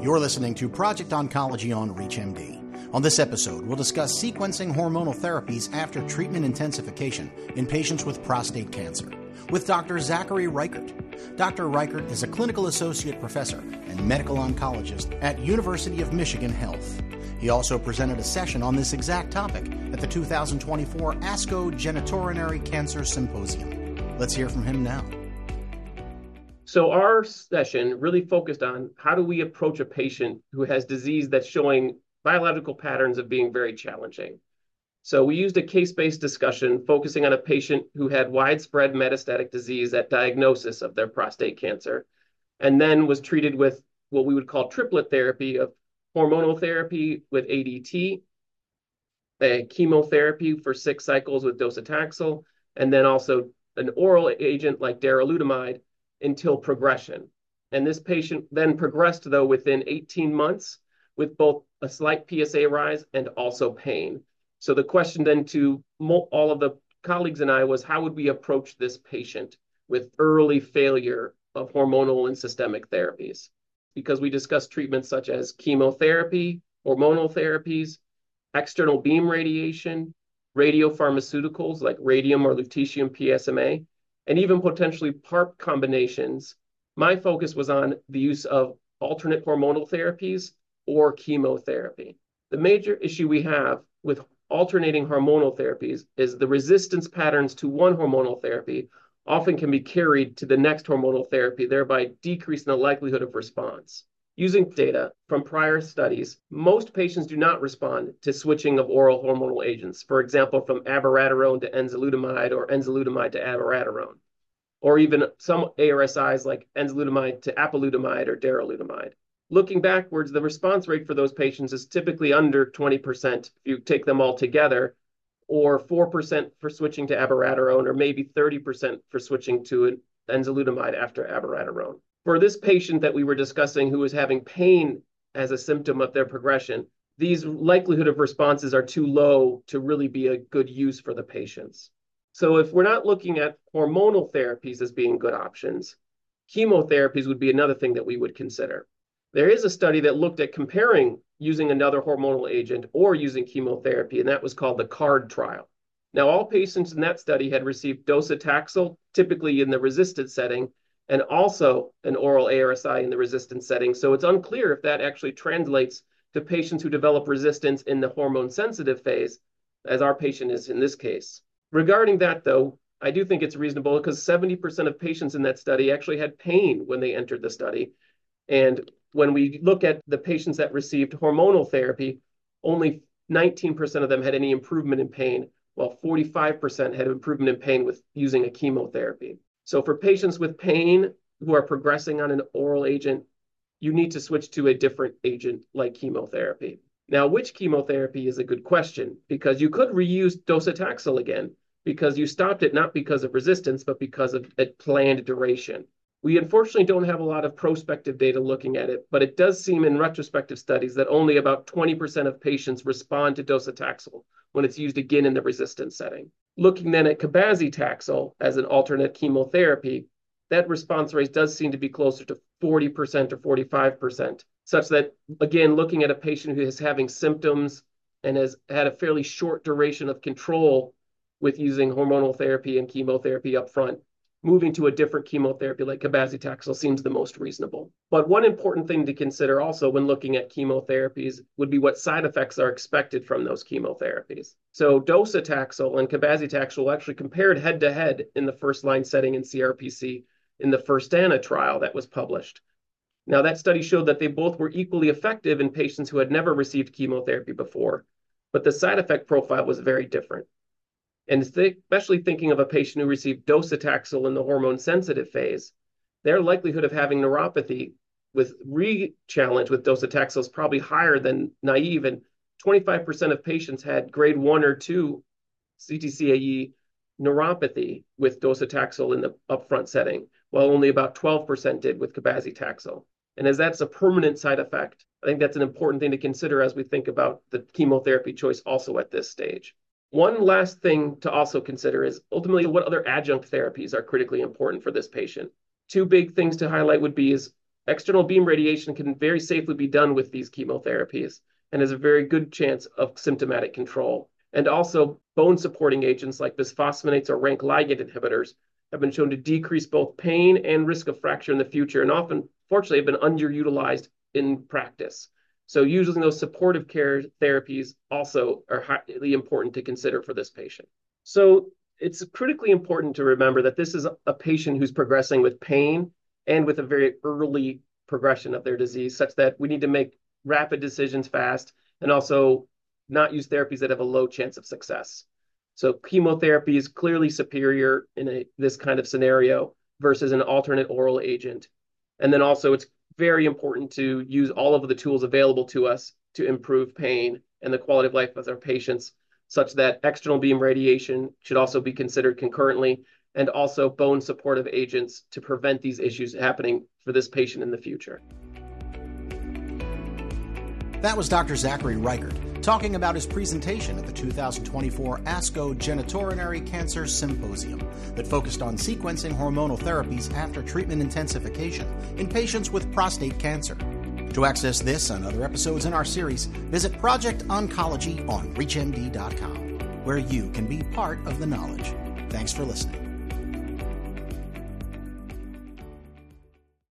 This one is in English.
You're listening to Project Oncology on ReachMD. On this episode, we'll discuss sequencing hormonal therapies after treatment intensification in patients with prostate cancer with Dr. Zachery Reichert. Dr. Reichert is a clinical associate professor and medical oncologist at University of Michigan Health. He also presented a session on this exact topic at the 2024 ASCO Genitourinary Cancer Symposium. Let's hear from him now. So our session really focused on how do we approach a patient who has disease that's showing biological patterns of being very challenging. So we used a case-based discussion focusing on a patient who had widespread metastatic disease at diagnosis of their prostate cancer, and then was treated with what we would call triplet therapy of hormonal therapy with ADT, chemotherapy for six cycles with docetaxel, and then also an oral agent like darolutamide until progression. And this patient then progressed, though, within 18 months with both a slight PSA rise and also pain. So the question then to all of the colleagues and I was, how would we approach this patient with early failure of hormonal and systemic therapies? Because we discussed treatments such as chemotherapy, hormonal therapies, external beam radiation, radiopharmaceuticals like radium or lutetium PSMA, and even potentially PARP combinations. My focus was on the use of alternate hormonal therapies or chemotherapy. The major issue we have with alternating hormonal therapies is the resistance patterns to one hormonal therapy often can be carried to the next hormonal therapy, thereby decreasing the likelihood of response. Using data from prior studies, most patients do not respond to switching of oral hormonal agents, for example, from abiraterone to enzalutamide or enzalutamide to abiraterone, or even some ARSIs like enzalutamide to apalutamide or darolutamide looking backwards, the response rate for those patients is typically under 20% if you take them all together, or 4% for switching to abiraterone, or maybe 30% for switching to enzalutamide after abiraterone. For this patient that we were discussing who was having pain as a symptom of their progression, these likelihood of responses are too low to really be a good use for the patients. So if we're not looking at hormonal therapies as being good options, chemotherapies would be another thing that we would consider. There is a study that looked at comparing using another hormonal agent or using chemotherapy, and that was called the CARD trial. Now, all patients in that study had received docetaxel, typically in the resistant setting, and also an oral ARSI in the resistant setting. So it's unclear if that actually translates to patients who develop resistance in the hormone sensitive phase, as our patient is in this case. Regarding that, though, I do think it's reasonable because 70% of patients in that study actually had pain when they entered the study. And when we look at the patients that received hormonal therapy, only 19% of them had any improvement in pain, while 45% had improvement in pain with using a chemotherapy. So for patients with pain who are progressing on an oral agent, you need to switch to a different agent like chemotherapy. Now, which chemotherapy is a good question because you could reuse docetaxel again because you stopped it not because of resistance, but because of a planned duration. We unfortunately don't have a lot of prospective data looking at it, but it does seem in retrospective studies that only about 20% of patients respond to docetaxel when it's used again in the resistance setting. Looking then at cabazitaxel as an alternate chemotherapy, that response rate does seem to be closer to 40% or 45%, such that, again, looking at a patient who is having symptoms and has had a fairly short duration of control with using hormonal therapy and chemotherapy up front, moving to a different chemotherapy like cabazitaxel seems the most reasonable. But one important thing to consider also when looking at chemotherapies would be what side effects are expected from those chemotherapies. So docetaxel and cabazitaxel actually compared head to head in the first line setting in CRPC in the Firstana trial that was published. Now, that study showed that they both were equally effective in patients who had never received chemotherapy before, but the side effect profile was very different. And especially thinking of a patient who received docetaxel in the hormone sensitive phase, their likelihood of having neuropathy with re-challenge with docetaxel is probably higher than naive. And 25% of patients had grade one or two CTCAE neuropathy with docetaxel in the upfront setting, while only about 12% did with cabazitaxel. And as that's a permanent side effect, I think that's an important thing to consider as we think about the chemotherapy choice also at this stage. One last thing to also consider is ultimately what other adjunct therapies are critically important for this patient. Two big things to highlight would be is external beam radiation can very safely be done with these chemotherapies and has a very good chance of symptomatic control. And also, bone supporting agents like bisphosphonates or rank ligand inhibitors have been shown to decrease both pain and risk of fracture in the future, and often, fortunately, have been underutilized in practice. So, using those supportive care therapies also are highly important to consider for this patient. So, it's critically important to remember that this is a patient who's progressing with pain and with a very early progression of their disease, such that we need to make rapid decisions fast and also not use therapies that have a low chance of success. So chemotherapy is clearly superior in a, this kind of scenario versus an alternate oral agent. And then also it's very important to use all of the tools available to us to improve pain and the quality of life of our patients, such that external beam radiation should also be considered concurrently, and also bone supportive agents to prevent these issues happening for this patient in the future. That was Dr. Zachery Reichert talking about his presentation at the 2024 ASCO Genitourinary Cancer Symposium that focused on sequencing hormonal therapies after treatment intensification in patients with prostate cancer. To access this and other episodes in our series, visit Project Oncology on ReachMD.com, where you can be part of the knowledge. Thanks for listening.